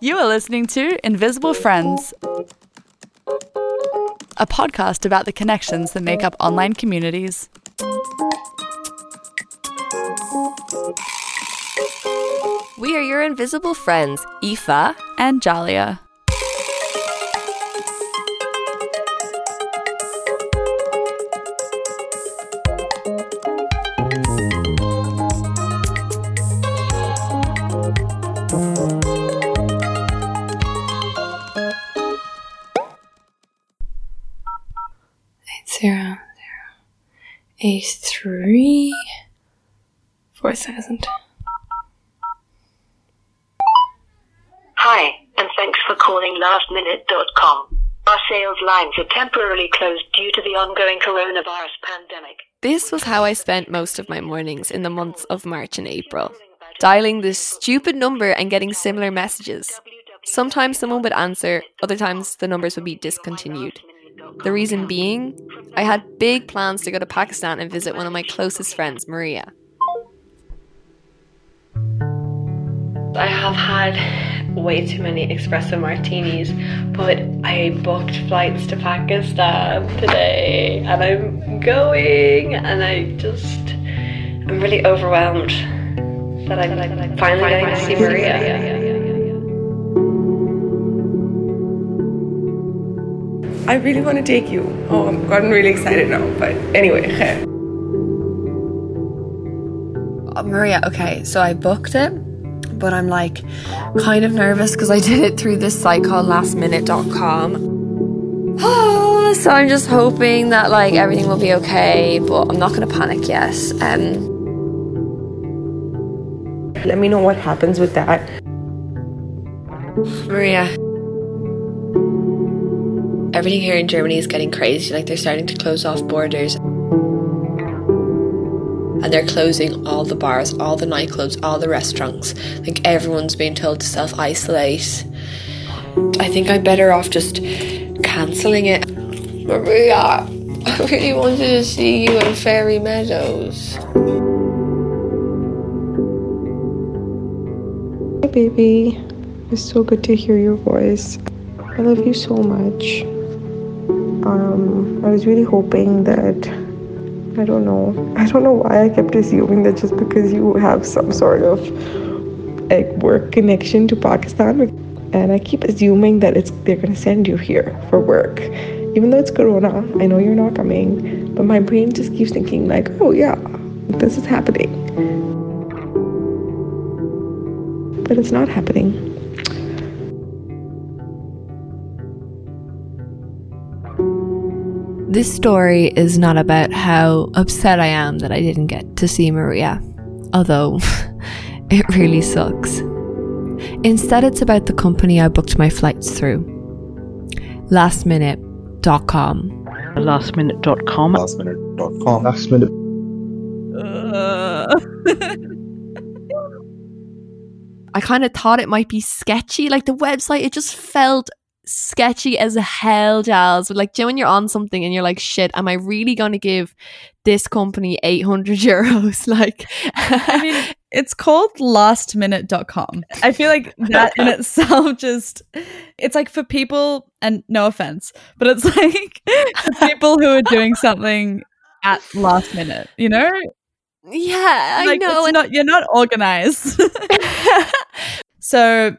You are listening to Invisible Friends, a podcast about the connections that make up online communities. We are your invisible friends, Aoife and Jalia. Eight three four thousand. Hi, and thanks for calling lastminute.com. Our sales lines are temporarily closed due to the ongoing coronavirus pandemic. This was how I spent most of my mornings in the months of March and April, dialing this stupid number and getting similar messages. Sometimes someone would answer, other times the numbers would be discontinued. The reason being, I had big plans to go to Pakistan and visit one of my closest friends, Maria. I have had way too many espresso martinis, but I booked flights to Pakistan today and I'm going and I just I'm really overwhelmed that I'm finally getting to see Maria. I really want to take you. Oh, I'm gotten really excited now. But anyway. Oh, Maria, okay, so I booked it, but I'm like kind of nervous because I did it through this site called lastminute.com. Oh, so I'm just hoping that like everything will be okay, but I'm not gonna panic yet. Um, Let me know what happens with that. Maria, everything here in Germany is getting crazy. Like they're starting to close off borders. And they're closing all the bars, all the nightclubs, all the restaurants. Like everyone's being told to self isolate. I think I'm better off just cancelling it. Maria, I really wanted to see you in Fairy Meadows. Hi, baby. It's so good to hear your voice. I love you so much. Um, I was really hoping that I don't know. I don't know why I kept assuming that just because you have some sort of like work connection to Pakistan, and I keep assuming that it's they're gonna send you here for work, even though it's Corona. I know you're not coming, but my brain just keeps thinking like, oh yeah, this is happening, but it's not happening. This story is not about how upset I am that I didn't get to see Maria, although it really sucks. Instead, it's about the company I booked my flights through lastminute.com. Lastminute.com. Lastminute.com. Last minute. I kind of thought it might be sketchy. Like the website, it just felt sketchy as hell, Giles. Like, do you know when you're on something and you're like, shit, am I really going to give this company 800 euros? Like, I mean, it's called lastminute.com. I feel like that in itself just, it's like for people, and no offense, but it's like for people who are doing something at last minute, you know? Yeah, I know. It's not, you're not organized. so,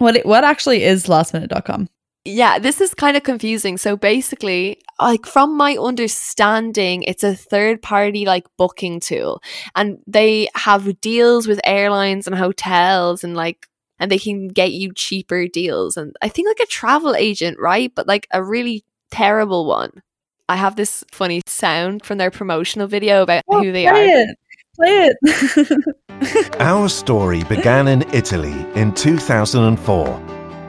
what what actually is lastminute.com? Yeah, this is kind of confusing. So basically, like from my understanding, it's a third party like booking tool and they have deals with airlines and hotels and like and they can get you cheaper deals and I think like a travel agent, right? But like a really terrible one. I have this funny sound from their promotional video about Oh, who they play are. Play it. Our story began in Italy in 2004.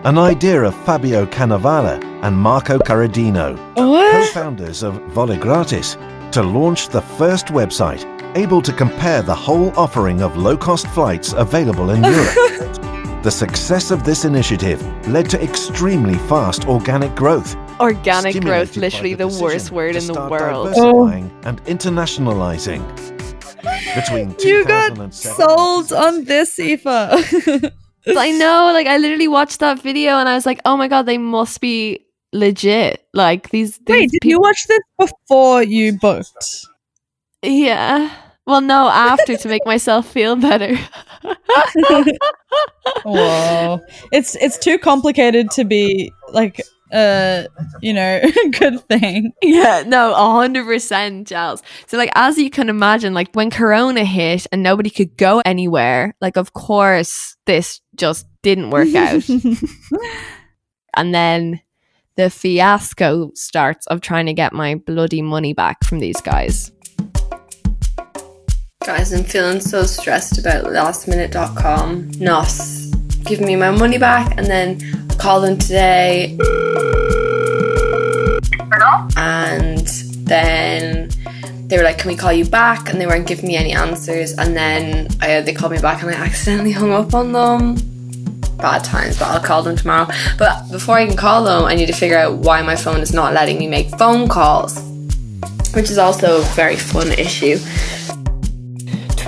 An idea of Fabio Cannavale and Marco Corradino, co-founders of Volagratis, to launch the first website able to compare the whole offering of low-cost flights available in Europe. the success of this initiative led to extremely fast organic growth. Organic growth, literally the, decision worst word in the world. Diversifying and internationalizing. Between You got sold on this, Aoife. I know, like I literally watched that video and I was like, oh my god, they must be legit. Like these. these Wait, did you watch this before you booked? Yeah. Well, no, after to make myself feel better. Whoa. It's it's too complicated to be like uh you know good thing. Yeah, no, a hundred percent, Giles. So, like, as you can imagine, like when Corona hit and nobody could go anywhere, like, of course, this just didn't work out. and then the fiasco starts of trying to get my bloody money back from these guys. Guys, I'm feeling so stressed about lastminute.com not giving me my money back and then I called them today. And then they were like, Can we call you back? And they weren't giving me any answers. And then I, they called me back and I accidentally hung up on them. Bad times, but I'll call them tomorrow. But before I can call them, I need to figure out why my phone is not letting me make phone calls, which is also a very fun issue.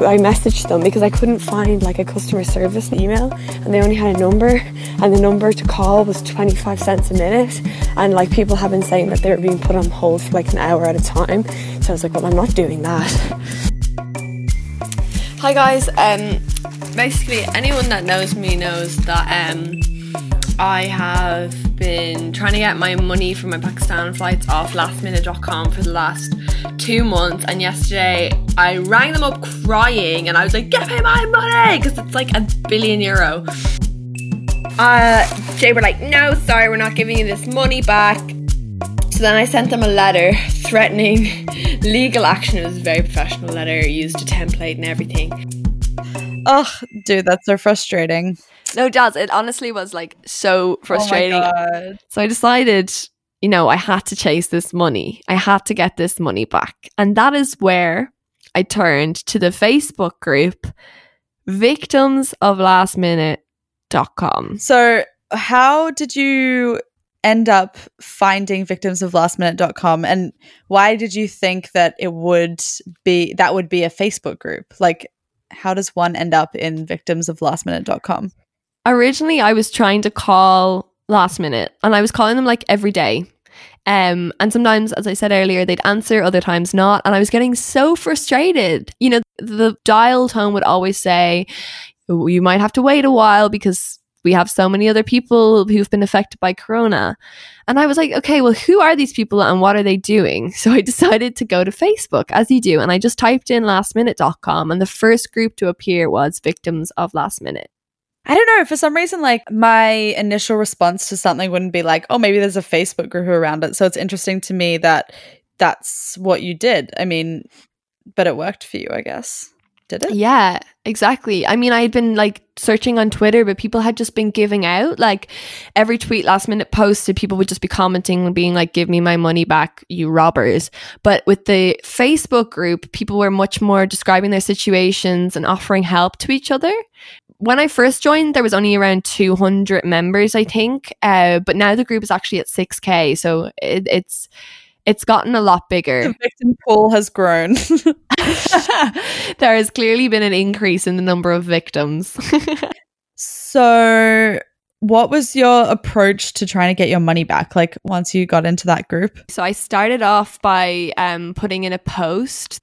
I messaged them because I couldn't find like a customer service email and they only had a number and the number to call was 25 cents a minute and like people have been saying that they were being put on hold for like an hour at a time so I was like well I'm not doing that Hi guys. Um, basically, anyone that knows me knows that um, I have been trying to get my money from my Pakistan flights off lastminute.com for the last two months. And yesterday, I rang them up crying, and I was like, "Get me my money!" Because it's like a billion euro. Uh, they were like, "No, sorry, we're not giving you this money back." So then I sent them a letter threatening legal action. It was a very professional letter, used a template and everything. Ugh, dude, that's so frustrating. No, Jazz, it honestly was like so frustrating. Oh my God. So I decided, you know, I had to chase this money. I had to get this money back. And that is where I turned to the Facebook group victims of lastminute.com. So, how did you end up finding victims of lastminute.com and why did you think that it would be that would be a Facebook group? Like how does one end up in victims of lastminute.com? Originally, I was trying to call last minute and I was calling them like every day. Um, and sometimes, as I said earlier, they'd answer, other times not. And I was getting so frustrated. You know, the dial tone would always say, you might have to wait a while because we have so many other people who've been affected by corona. And I was like, okay, well, who are these people and what are they doing? So I decided to go to Facebook, as you do. And I just typed in lastminute.com, and the first group to appear was victims of last minute. I don't know. For some reason, like my initial response to something wouldn't be like, oh, maybe there's a Facebook group around it. So it's interesting to me that that's what you did. I mean, but it worked for you, I guess. Did it? Yeah, exactly. I mean, I had been like searching on Twitter, but people had just been giving out like every tweet last minute posted, people would just be commenting and being like, give me my money back, you robbers. But with the Facebook group, people were much more describing their situations and offering help to each other. When I first joined, there was only around 200 members, I think. Uh, but now the group is actually at 6K. So it, it's, it's gotten a lot bigger. The victim pool has grown. there has clearly been an increase in the number of victims. so, what was your approach to trying to get your money back? Like once you got into that group? So I started off by um, putting in a post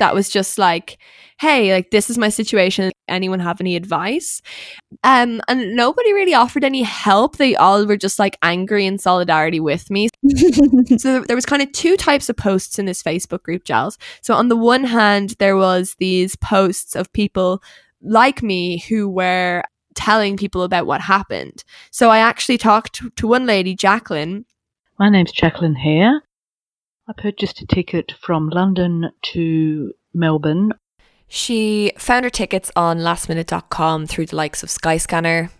that was just like, "Hey, like this is my situation. Anyone have any advice?" Um, and nobody really offered any help. They all were just like angry in solidarity with me. so there was kind of two types of posts in this Facebook group, Giles. So on the one hand, there was these posts of people like me who were telling people about what happened. So I actually talked to, one lady, Jacqueline. My name's Jacqueline Hare. I purchased a ticket from London to Melbourne. She found her tickets on lastminute.com through the likes of Skyscanner.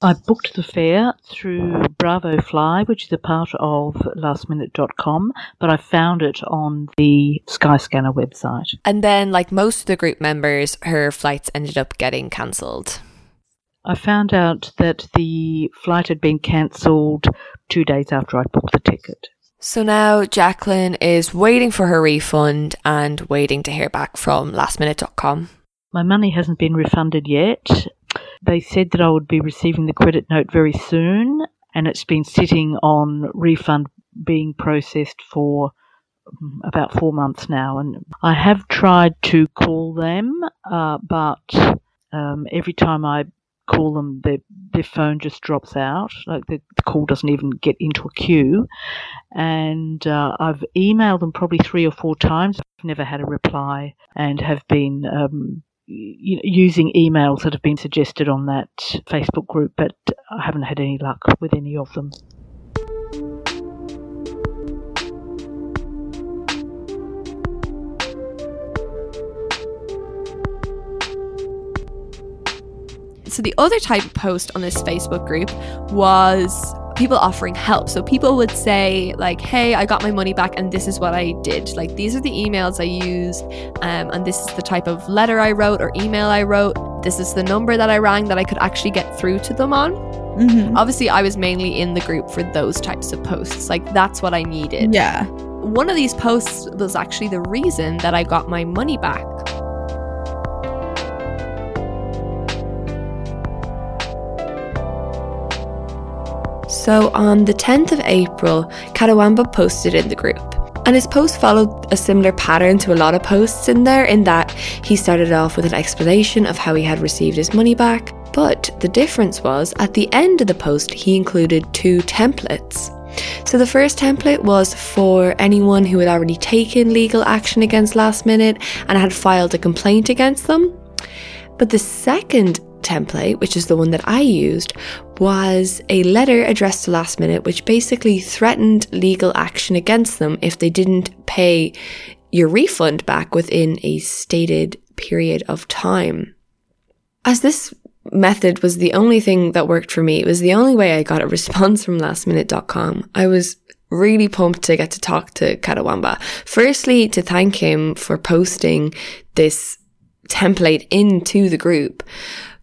I booked the fare through Bravo Fly, which is a part of lastminute.com, but I found it on the Skyscanner website. And then, like most of the group members, her flights ended up getting cancelled. I found out that the flight had been cancelled two days after I booked the ticket. So now Jacqueline is waiting for her refund and waiting to hear back from lastminute.com. My money hasn't been refunded yet. they said that I would be receiving the credit note very soon, and it's been sitting on refund being processed for mm, about four months now. And I have tried to call them, uh, but um, every time I call them, their, their phone just drops out. Like the, the call doesn't even get into a queue. And uh, I've emailed them probably three or four times. I've never had a reply and have been um, using emails that have been suggested on that Facebook group, but I haven't had any luck with any of them. So the other type of post on this Facebook group was people offering help. So people would say like, "Hey, I got my money back, and this is what I did. Like these are the emails I used, um, and this is the type of letter I wrote or email I wrote. This is the number that I rang that I could actually get through to them on." Mm-hmm. Obviously, I was mainly in the group for those types of posts. Like that's what I needed. Yeah. One of these posts was actually the reason that I got my money back. So on the 10th of April, Katawamba posted in the group. And his post followed a similar pattern to a lot of posts in there, in that he started off with an explanation of how he had received his money back. But the difference was, at the end of the post, he included two templates. So the first template was for anyone who had already taken legal action against Last Minute and had filed a complaint against them. But the second template, which is the one that I used, was a letter addressed to Last Minute, which basically threatened legal action against them if they didn't pay your refund back within a stated period of time. As this method was the only thing that worked for me, it was the only way I got a response from lastminute.com. I was really pumped to get to talk to Katawamba. Firstly, to thank him for posting this template into the group,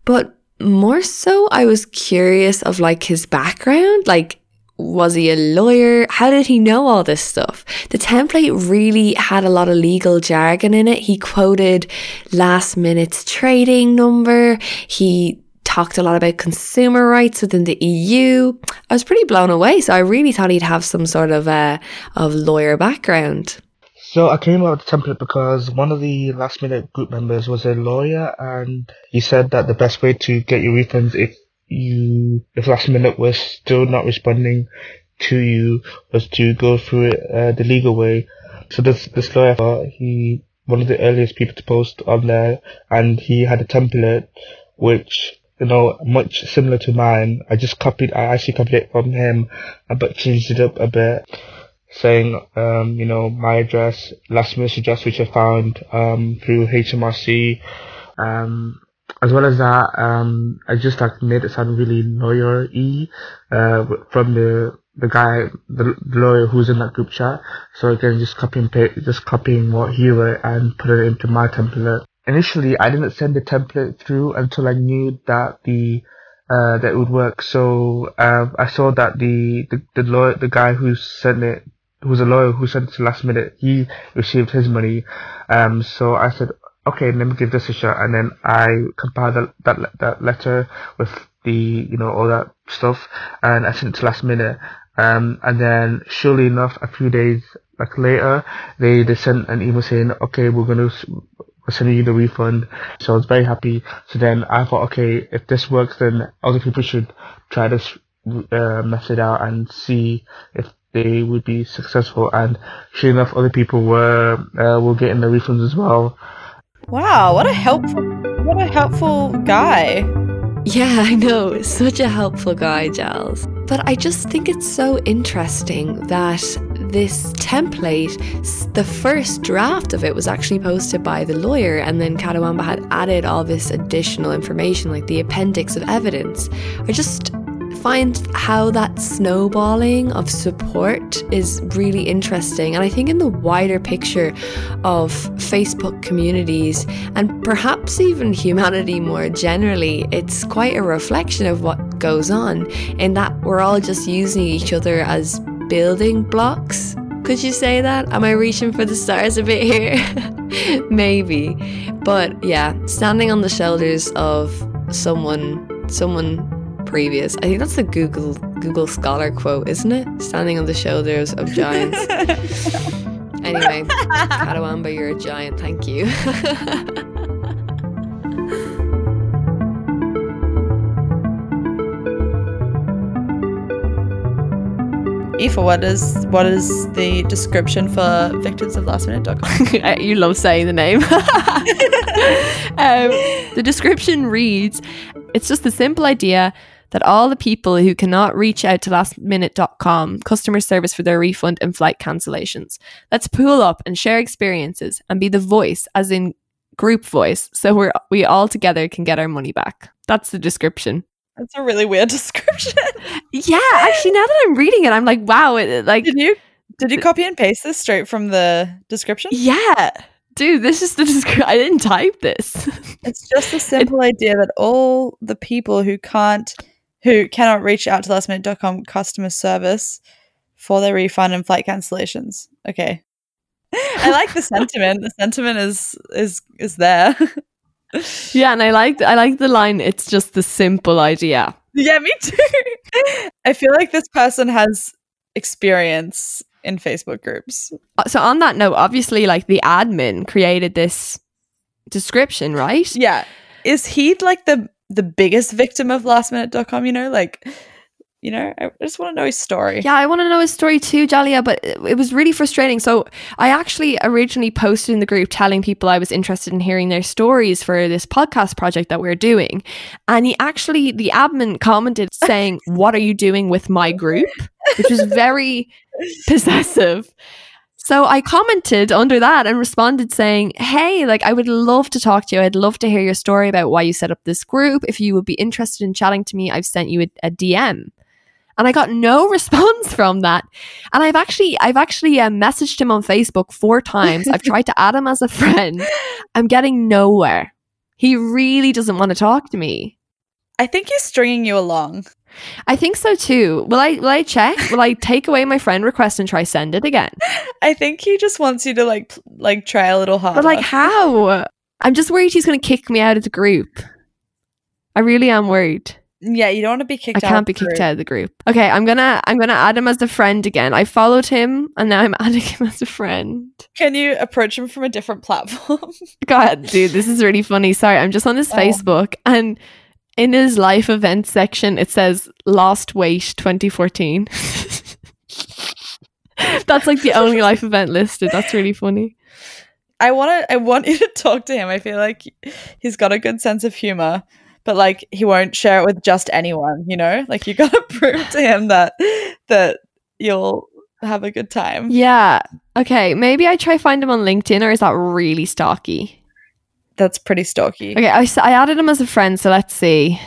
but more so, I was curious of like his background. Like, was he a lawyer? How did he know all this stuff? The template really had a lot of legal jargon in it. He quoted last minute's trading number. He talked a lot about consumer rights within the EU. I was pretty blown away. So I really thought he'd have some sort of uh, of lawyer background. So I came up with the template because one of the last minute group members was a lawyer and he said that the best way to get your refunds if you if last minute was still not responding to you was to go through it uh, the legal way. So this this lawyer he one of the earliest people to post on there and he had a template which you know, much similar to mine. I just copied, I actually copied it from him, but changed it up a bit saying, um, you know, my address, last minute address, which I found um, through HMRC. Um, as well as that, um, I just like made it sound really lawyer-y uh, from the the guy, the, the lawyer who's in that group chat. So again, just copying just copying what he wrote and put it into my template. Initially, I didn't send the template through until I knew that the uh, that would work. So um, I saw that the the the lawyer, the guy who sent it who was a lawyer who sent it to last minute, he received his money. Um, so I said, okay, let me give this a shot. And then I compiled that, that, that letter with the, you know, all that stuff and I sent it to last minute. Um, and then surely enough, a few days like later, they, they sent an email saying, okay, we're going to, we're sending you the refund. So I was very happy. So then I thought, okay, if this works, then other people should try this uh, method out and see if they would be successful. And sure enough, other people were uh, were getting the refunds as well. Wow, what a helpful, what a helpful guy. Yeah, I know. Such a helpful guy, Giles. But I just think it's so interesting that this template, the first draft of it was actually posted by the lawyer, and then Katawamba had added all this additional information, like the appendix of evidence. I just find how that snowballing of support is really interesting. And I think in the wider picture of Facebook communities and perhaps even humanity more generally, it's quite a reflection of what goes on in that we're all just using each other as building blocks. Could you say that? Am I reaching for the stars a bit here? Maybe. But yeah, standing on the shoulders of someone someone previous. I think that's the Google Google Scholar quote, isn't it? Standing on the shoulders of giants. anyway, Katawamba, you're a giant. Thank you. Aoife, what is what is the description for victims of lastminute.com? you love saying the name. um, the description reads It's just the simple idea that all the people who cannot reach out to lastminute.com customer service for their refund and flight cancellations. Let's pool up and share experiences and be the voice, as in group voice, so we're we all together can get our money back. That's the description. That's a really weird description. Yeah, actually, now that I'm reading it, I'm like, wow, it, like Did you did you copy and paste this straight from the description? yeah, dude, this is the description. I didn't type this. It's just a simple idea that all the people who can't who cannot reach out to lastminute.com customer service for their refund and flight cancellations. Okay. I like the sentiment. The sentiment is is is there. yeah, and I like I like the line. It's just the simple idea. yeah, me too. I feel like this person has experience in Facebook groups. Uh, So on that note, obviously, like the admin created this description, right? Yeah. Is he like the the biggest victim of lastminute.com, you know? Like you know, I just want to know his story. Yeah, I want to know his story too, Jalia, but it it was really frustrating. So I actually originally posted in the group telling people I was interested in hearing their stories for this podcast project that we're doing. And he actually, the admin commented saying, What are you doing with my group? Which was very possessive. So I commented under that and responded saying, Hey, like I would love to talk to you. I'd love to hear your story about why you set up this group. If you would be interested in chatting to me, I've sent you a, a DM. And I got no response from that. And I've actually, I've actually uh, messaged him on Facebook four times. I've tried to add him as a friend. I'm getting nowhere. He really doesn't want to talk to me. I think he's stringing you along. I think so too. Will I? Will I check? Will I take away my friend request and try send it again? I think he just wants you to like like try a little harder. But like, how? I'm just worried he's going to kick me out of the group. I really am worried. yeah, you don't want to be kicked I can't be kicked group. out of the group. Okay, I'm gonna I'm gonna add him as a friend again. I followed him and now I'm adding him as a friend. Can you approach him from a different platform? God, dude, this is really funny. Sorry, I'm just on his Oh. Facebook and in his life events section it says lost weight 2014. That's like the only life event listed. That's really funny. I want to I want you to talk to him. I feel like he's got a good sense of humor, but like he won't share it with just anyone, you know? Like you got to prove to him that that you'll have a good time. Yeah. Okay, maybe I try find him on LinkedIn or is that really stalky? That's pretty stalky. Okay, I, I added him as a friend, so let's see.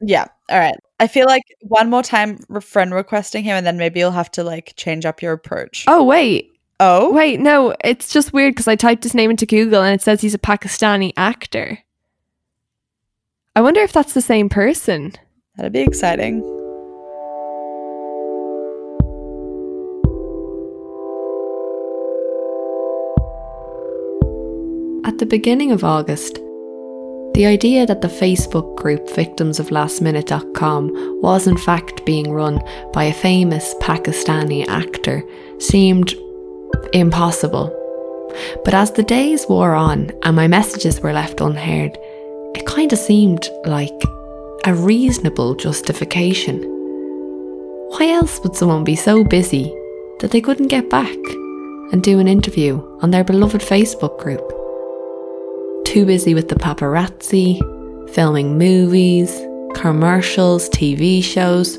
Yeah. All right. I feel like one more time re- friend requesting him and then maybe you'll have to like change up your approach. Oh, wait. Oh, Wait, no, it's just weird because I typed his name into Google and it says he's a Pakistani actor. I wonder if that's the same person. that'd be exciting. The beginning of August, the idea that the Facebook group Victims of Lastminute.com was in fact being run by a famous Pakistani actor seemed impossible. But as the days wore on and my messages were left unheard, it kind of seemed like a reasonable justification. Why else would someone be so busy that they couldn't get back and do an interview on their beloved Facebook group? Too busy with the paparazzi, filming movies, commercials, TV shows.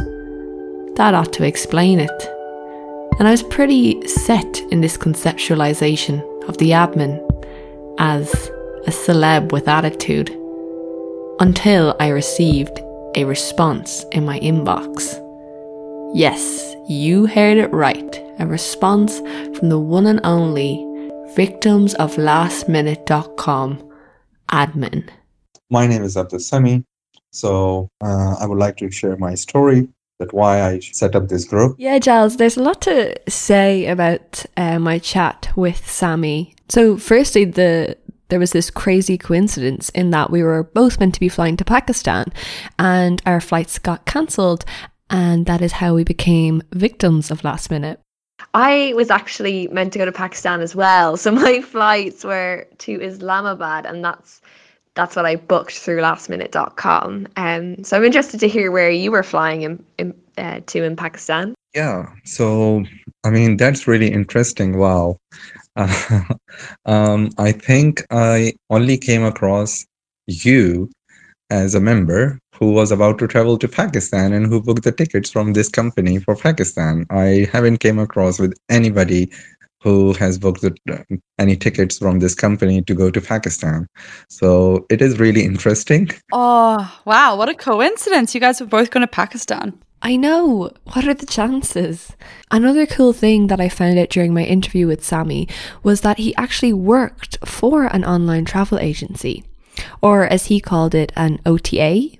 That ought to explain it. And I was pretty set in this conceptualization of the admin as a celeb with attitude until I received a response in my inbox. Yes, you heard it right. A response from the one and only victims of lastminute.com admin. My name is Abdul Sami. So uh, I would like to share my story that why I set up this group. Yeah, Giles, there's a lot to say about uh, my chat with Sami. So, firstly, the there was this crazy coincidence in that we were both meant to be flying to Pakistan and our flights got cancelled. And that is how we became victims of last minute. I was actually meant to go to Pakistan as well. So my flights were to Islamabad and that's that's what I booked through lastminute.com. Um, so I'm interested to hear where you were flying in, in, uh, to in Pakistan. Yeah, so I mean, that's really interesting. Wow. Uh, um, I think I only came across you as a member who was about to travel to Pakistan and who booked the tickets from this company for Pakistan. I haven't came across with anybody who has booked the, any tickets from this company to go to Pakistan. So it is really interesting. Oh, wow. What a coincidence. You guys were both going to Pakistan. I know. What are the chances? Another cool thing that I found out during my interview with Sami was that he actually worked for an online travel agency, or as he called it, an OTA.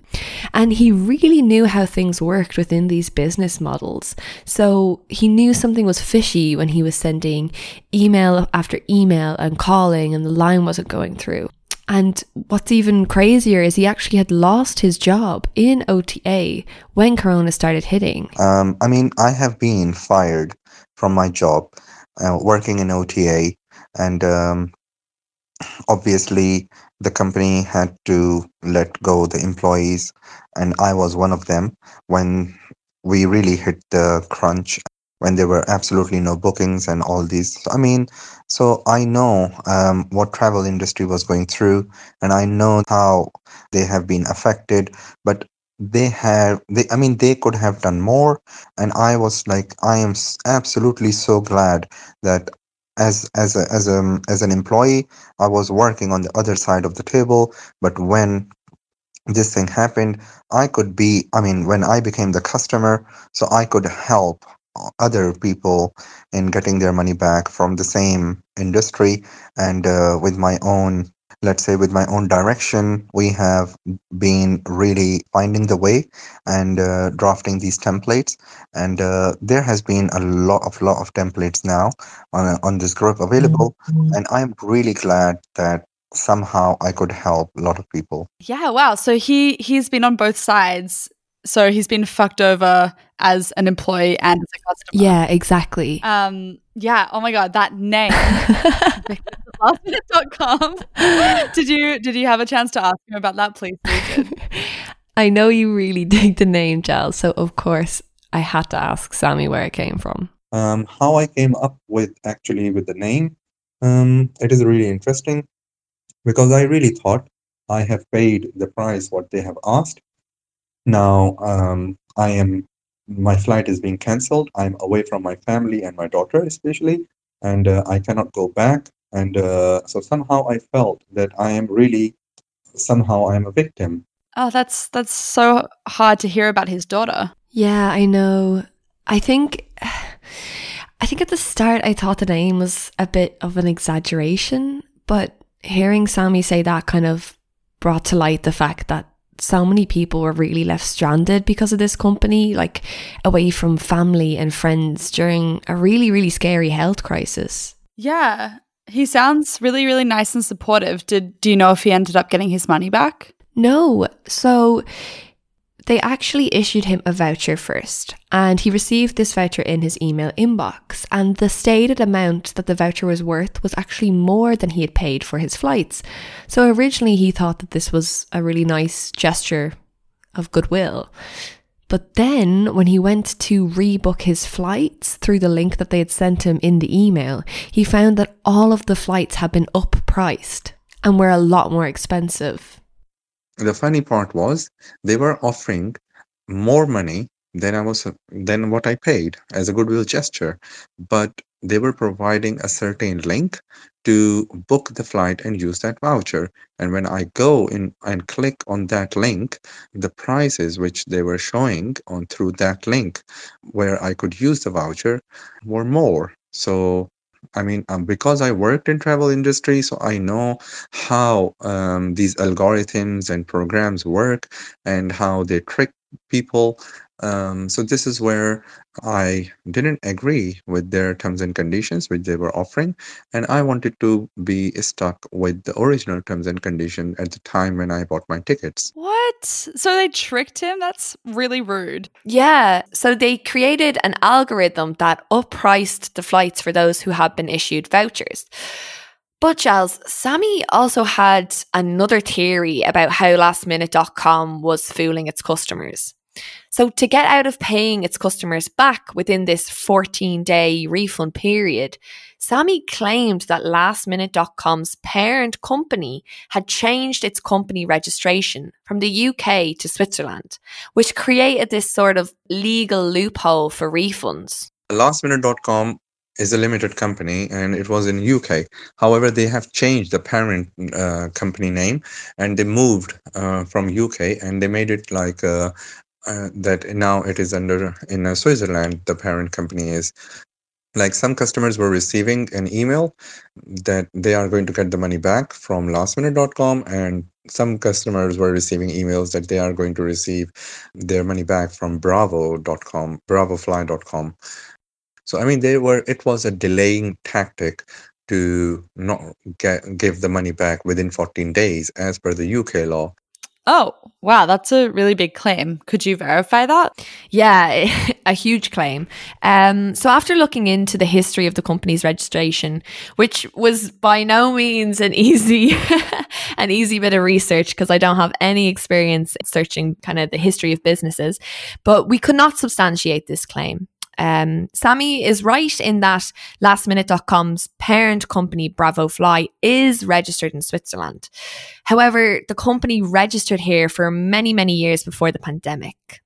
And he really knew how things worked within these business models. So he knew something was fishy when he was sending email after email and calling and the line wasn't going through. And what's even crazier is he actually had lost his job in OTA when Corona started hitting. Um, I mean, I have been fired from my job uh, working in OTA, and um, obviously the company had to let go the employees, and I was one of them when we really hit the crunch when there were absolutely no bookings and all these. I mean, so I know um, what travel industry was going through, and I know how they have been affected. But they have, they, I mean, they could have done more, and I was like, I am absolutely so glad that as as a, as a as an employee, I was working on the other side of the table. But when this thing happened, I could be, I mean, when I became the customer, so I could help other people in getting their money back from the same industry and uh, with my own let's say with my own direction we have been really finding the way and uh, drafting these templates and uh, there has been a lot of lot of templates now on, on this group available mm-hmm. and i'm really glad that somehow i could help a lot of people yeah wow so he he's been on both sides so he's been fucked over as an employee and as a customer. Yeah, exactly. Um, yeah. Oh my god, that name. lastminute.com. did you did you have a chance to ask him about that, please? I know you really dig the name, Giles, so of course I had to ask Sami where it came from. Um, how I came up with actually with the name, um, it is really interesting because I really thought I have paid the price what they have asked now, um, I am my flight is being cancelled. I'm away from my family and my daughter, especially, and uh, I cannot go back. And uh, so somehow I felt that I am really somehow I am a victim. Oh, that's that's so hard to hear about his daughter. Yeah, I know. I think I think at the start I thought the name was a bit of an exaggeration, but hearing Sami say that kind of brought to light the fact that so many people were really left stranded because of this company, like away from family and friends during a really, really scary health crisis. Yeah. He sounds really, really nice and supportive. Did do you know if he ended up getting his money back? No. So they actually issued him a voucher first, and he received this voucher in his email inbox. And the stated amount that the voucher was worth was actually more than he had paid for his flights. So originally he thought that this was a really nice gesture of goodwill. But then, when he went to rebook his flights through the link that they had sent him in the email, he found that all of the flights had been up priced and were a lot more expensive. The funny part was they were offering more money than I was then what I paid as a goodwill gesture, but they were providing a certain link to book the flight and use that voucher. And when I go in and click on that link, the prices which they were showing on through that link where I could use the voucher were more. So I mean, um, because I worked in travel industry, so I know how um, these algorithms and programs work and how they trick people. Um, so this is where I didn't agree with their terms and conditions which they were offering, and I wanted to be stuck with the original terms and condition at the time when I bought my tickets. What? So they tricked him? That's really rude. Yeah. So they created an algorithm that uppriced the flights for those who had been issued vouchers. But Giles, Sami also had another theory about how lastminute.com was fooling its customers. So, to get out of paying its customers back within this 14 day refund period, Sami claimed that lastminute.com's parent company had changed its company registration from the UK to Switzerland, which created this sort of legal loophole for refunds. Lastminute.com is a limited company and it was in UK. However, they have changed the parent uh, company name and they moved uh, from UK and they made it like uh, uh, that now it is under in uh, Switzerland. The parent company is like some customers were receiving an email that they are going to get the money back from lastminute.com and some customers were receiving emails that they are going to receive their money back from bravo.com bravofly.com so I mean, they were. It was a delaying tactic to not get give the money back within 14 days, as per the UK law. Oh, wow, that's a really big claim. Could you verify that? Yeah, a huge claim. Um, so, after looking into the history of the company's registration, which was by no means an easy, an easy bit of research because I don't have any experience searching kind of the history of businesses, but we could not substantiate this claim. Um, Sami is right in that lastminute.com's parent company, Bravo Fly, is registered in Switzerland. However, the company registered here for many, many years before the pandemic.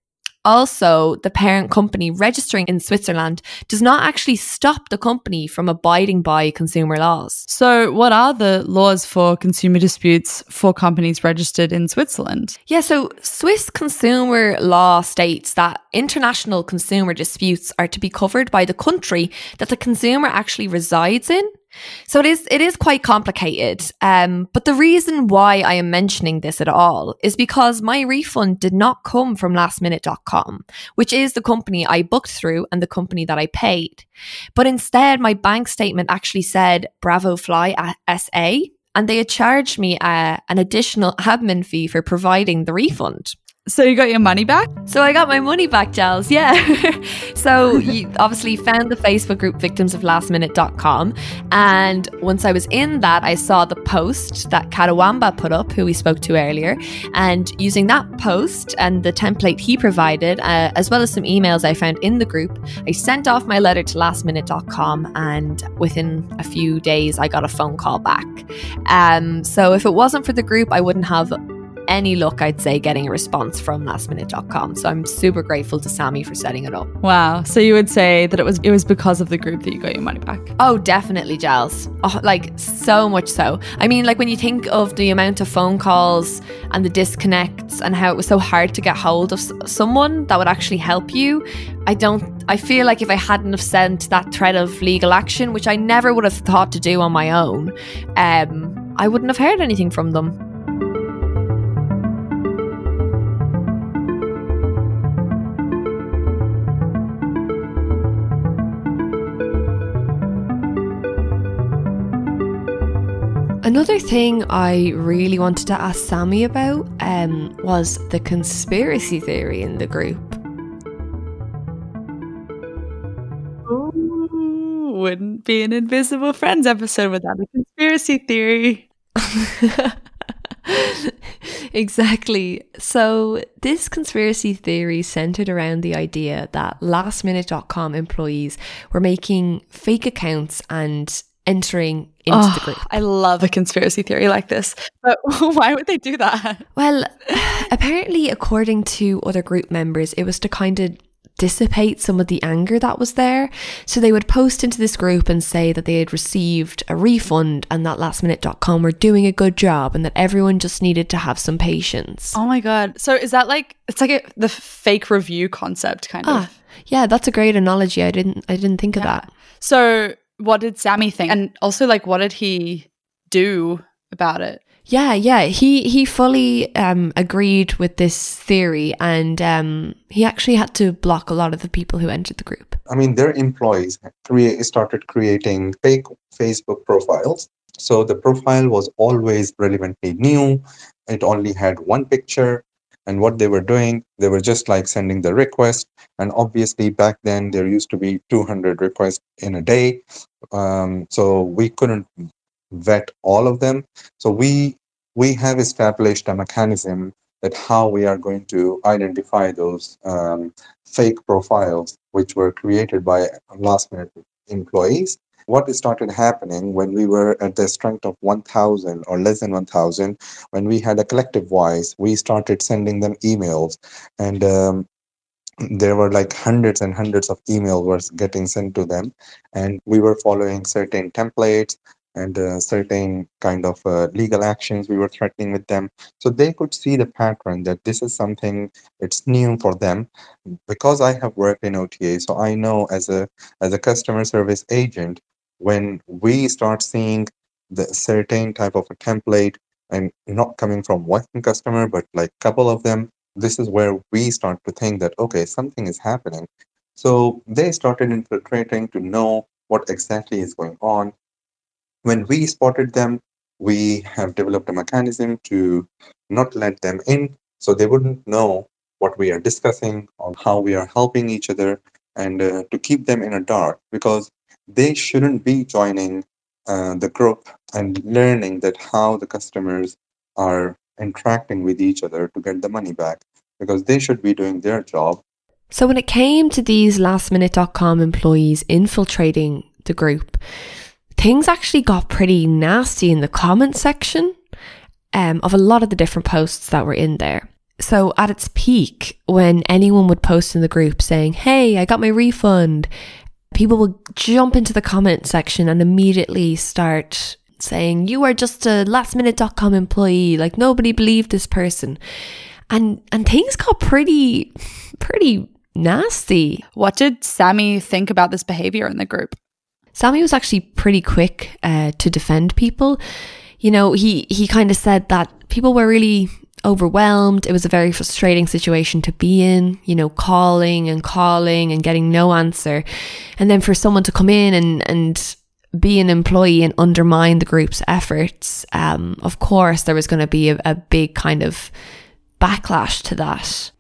Also, the parent company registering in Switzerland does not actually stop the company from abiding by consumer laws. So, what are the laws for consumer disputes for companies registered in Switzerland? Yeah, so Swiss consumer law states that international consumer disputes are to be covered by the country that the consumer actually resides in. So it is it is quite complicated. Um, but the reason why I am mentioning this at all is because my refund did not come from lastminute.com, which is the company I booked through and the company that I paid. But instead my bank statement actually said Bravo Fly SA and they had charged me uh, an additional admin fee for providing the refund. So you got your money back? So I got my money back, Giles. Yeah. so you obviously found the Facebook group victims of lastminute.com. And once I was in that, I saw the post that Katawamba put up, who we spoke to earlier. And using that post and the template he provided, uh, as well as some emails I found in the group, I sent off my letter to lastminute.com. And within a few days, I got a phone call back. Um, so if it wasn't for the group, I wouldn't have any luck, I'd say, getting a response from lastminute.com. So I'm super grateful to Sami for setting it up. Wow. So you would say that it was it was because of the group that you got your money back? Oh, definitely, Giles. Oh, like so much so. I mean, like when you think of the amount of phone calls and the disconnects and how it was so hard to get hold of someone that would actually help you, I don't I feel like if I hadn't have sent that threat of legal action, which I never would have thought to do on my own, um, I wouldn't have heard anything from them. Another thing I really wanted to ask Sami about um, was the conspiracy theory in the group. Ooh, wouldn't be an Invisible Friends episode without a conspiracy theory. exactly. So, this conspiracy theory centered around the idea that lastminute.com employees were making fake accounts and entering into oh, the group. I love a conspiracy theory like this. But why would they do that? Well, apparently, according to other group members, it was to kind of dissipate some of the anger that was there. So they would post into this group and say that they had received a refund and that lastminute.com were doing a good job and that everyone just needed to have some patience. Oh my God. So is that like, it's like a, the fake review concept kind ah, of? Yeah, that's a great analogy. I didn't, I didn't think of that. So what did Sami think? And also, like, what did he do about it? Yeah, yeah. He he fully um, agreed with this theory, and um, he actually had to block a lot of the people who entered the group. I mean, their employees create started creating fake Facebook profiles. So the profile was always relevantly new. It only had one picture, and what they were doing, they were just like sending the request. And obviously, back then there used to be 200 requests in a day, um, so we couldn't vet all of them. So we we have established a mechanism that how we are going to identify those um, fake profiles which were created by last minute employees. What started happening when we were at the strength of 1,000 or less than 1,000, when we had a collective voice, we started sending them emails. And um, there were like hundreds and hundreds of emails were getting sent to them. And we were following certain templates and uh, certain kind of uh, legal actions we were threatening with them so they could see the pattern that this is something it's new for them because i have worked in ota so i know as a as a customer service agent when we start seeing the certain type of a template and not coming from one customer but like couple of them this is where we start to think that okay something is happening. So they started infiltrating to know what exactly is going on. When we spotted them, we have developed a mechanism to not let them in so they wouldn't know what we are discussing on how we are helping each other and uh, to keep them in a dark because they shouldn't be joining uh, the group and learning that how the customers are interacting with each other to get the money back because they should be doing their job so when it came to these lastminute.com employees infiltrating the group things actually got pretty nasty in the comment section um, of a lot of the different posts that were in there. So at its peak, when anyone would post in the group saying, Hey, I got my refund, people will jump into the comment section and immediately start saying, You are just a lastminute.com employee. Like nobody believed this person. And and things got pretty pretty nasty. What did Sami think about this behavior in the group? Sami was actually pretty quick uh, to defend people. You know, he he kind of said that people were really overwhelmed. It was a very frustrating situation to be in, you know, calling and calling and getting no answer. And then for someone to come in and, and be an employee and undermine the group's efforts, um, of course, there was going to be a, a big kind of backlash to that.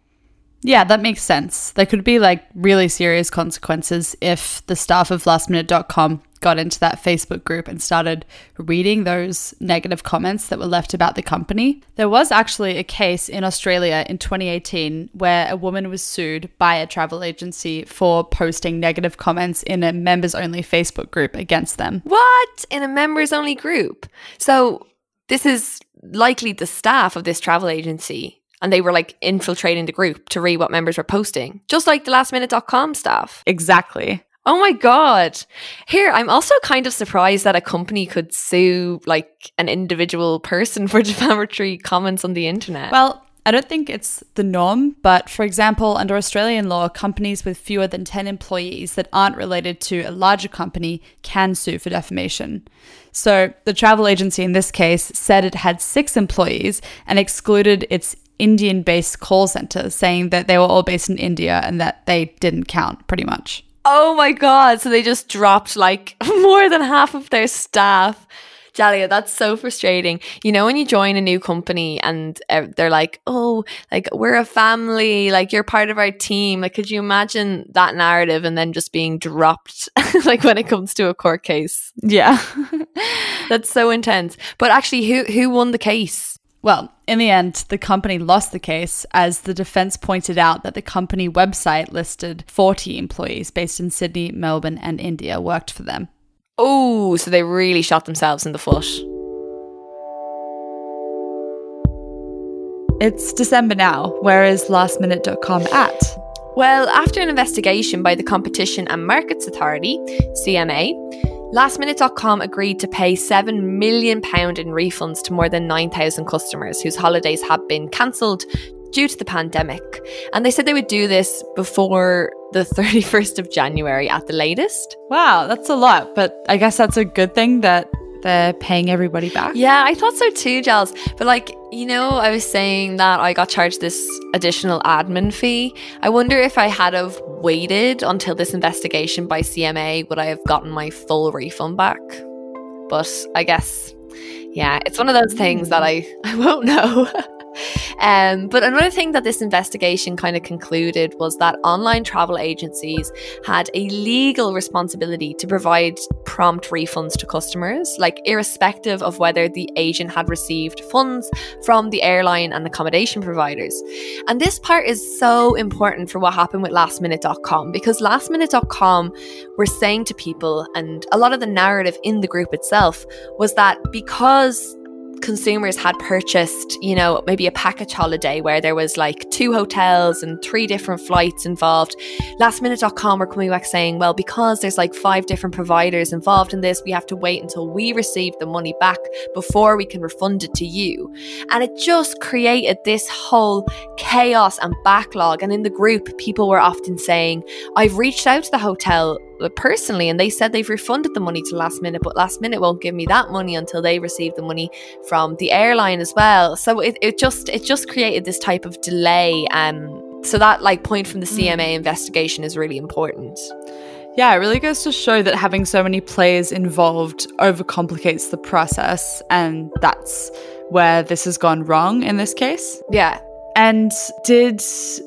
Yeah, that makes sense. There could be like really serious consequences if the staff of lastminute.com got into that Facebook group and started reading those negative comments that were left about the company. There was actually a case in Australia in 2018 where a woman was sued by a travel agency for posting negative comments in a members only Facebook group against them. What? In a members only group? So this is likely the staff of this travel agency and they were like infiltrating the group to read what members were posting, just like the lastminute.com staff. Exactly. Oh my God. Here, I'm also kind of surprised that a company could sue like an individual person for defamatory comments on the internet. Well, I don't think it's the norm, but for example, under Australian law, companies with fewer than 10 employees that aren't related to a larger company can sue for defamation. So the travel agency in this case said it had six employees and excluded its Indian based call center saying that they were all based in India and that they didn't count pretty much. Oh my God. So they just dropped like more than half of their staff. Jalia, that's so frustrating. You know, when you join a new company and uh, they're like, oh, like we're a family, like you're part of our team. Like, could you imagine that narrative and then just being dropped, like when it comes to a court case? Yeah. that's so intense. But actually, who, who won the case? Well, in the end, the company lost the case as the defense pointed out that the company website listed 40 employees based in Sydney, Melbourne, and India worked for them. Oh, so they really shot themselves in the foot. It's December now. Where is lastminute.com at? Well, after an investigation by the Competition and Markets Authority, CMA, Lastminute.com agreed to pay £7 million in refunds to more than 9,000 customers whose holidays had been cancelled due to the pandemic. And they said they would do this before the 31st of January at the latest. Wow, that's a lot. But I guess that's a good thing that they're paying everybody back. Yeah, I thought so too, Giles. But like, you know, I was saying that I got charged this additional admin fee. I wonder if I had have waited until this investigation by CMA, would I have gotten my full refund back? But I guess, yeah, it's one of those things that I, I won't know. Um, but another thing that this investigation kind of concluded was that online travel agencies had a legal responsibility to provide prompt refunds to customers, like irrespective of whether the agent had received funds from the airline and accommodation providers. And this part is so important for what happened with lastminute.com because lastminute.com were saying to people, and a lot of the narrative in the group itself was that because consumers had purchased, you know, maybe a package holiday where there was like two hotels and three different flights involved, lastminute.com were coming back saying, well, because there's like five different providers involved in this, we have to wait until we receive the money back before we can refund it to you. And it just created this whole chaos and backlog. And in the group, people were often saying, I've reached out to the hotel personally and they said they've refunded the money to last minute but last minute won't give me that money until they receive the money from the airline as well so it, it just it just created this type of delay um so that like point from the cma mm. investigation is really important yeah, it really goes to show that having so many players involved overcomplicates the process, and that's where this has gone wrong in this case. Yeah. And did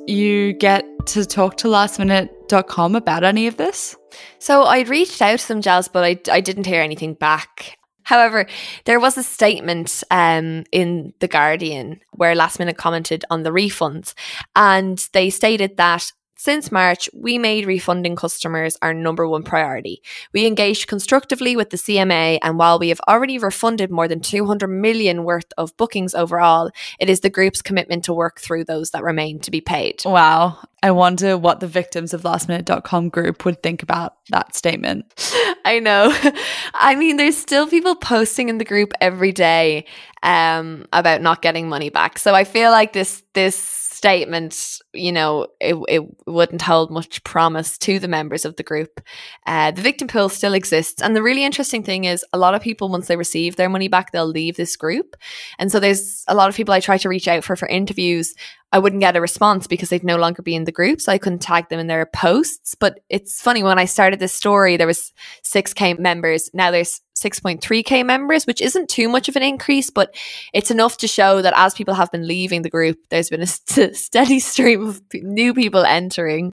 you get to talk to lastminute.com about any of this? So I reached out to them, Giles, but I, I didn't hear anything back. However, there was a statement um, in The Guardian where Last Minute commented on the refunds, and they stated that since March, we made refunding customers our number one priority. We engaged constructively with the CMA, and while we have already refunded more than 200 million worth of bookings overall, it is the group's commitment to work through those that remain to be paid. Wow. I wonder what the victims of lastminute.com group would think about that statement. I know. I mean, there's still people posting in the group every day um, about not getting money back. So I feel like this this statement, you know, it, it wouldn't hold much promise to the members of the group. Uh, the victim pool still exists. And the really interesting thing is, a lot of people, once they receive their money back, they'll leave this group. And so there's a lot of people I try to reach out for for interviews I wouldn't get a response because they'd no longer be in the group. So I couldn't tag them in their posts. But it's funny, when I started this story, there was 6K members. Now there's 6.3K members, which isn't too much of an increase, but it's enough to show that as people have been leaving the group, there's been a st- steady stream of p- new people entering.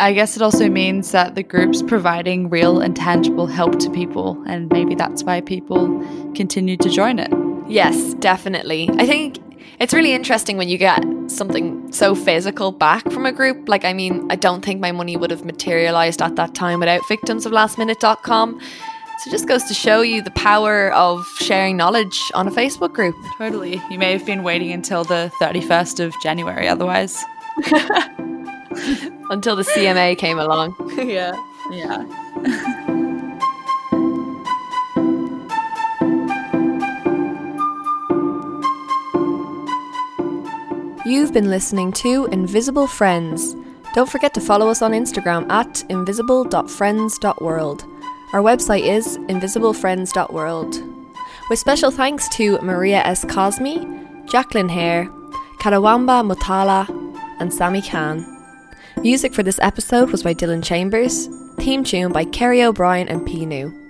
I guess it also means that the group's providing real and tangible help to people, and maybe that's why people continue to join it. Yes, definitely. I think it's really interesting when you get something so physical back from a group. Like, I mean, I don't think my money would have materialized at that time without victims of lastminute.com. So it just goes to show you the power of sharing knowledge on a Facebook group. Totally. You may have been waiting until the 31st of January otherwise. until the CMA came along. yeah. Yeah. You've been listening to Invisible Friends. Don't forget to follow us on Instagram at invisible.friends.world. Our website is invisiblefriends.world. With special thanks to Maria S. Cosme, Jacqueline Hare, Karawamba Mutala, and Sami Khan. Music for this episode was by Dylan Chambers, theme tune by Kerry O'Brien and P. New.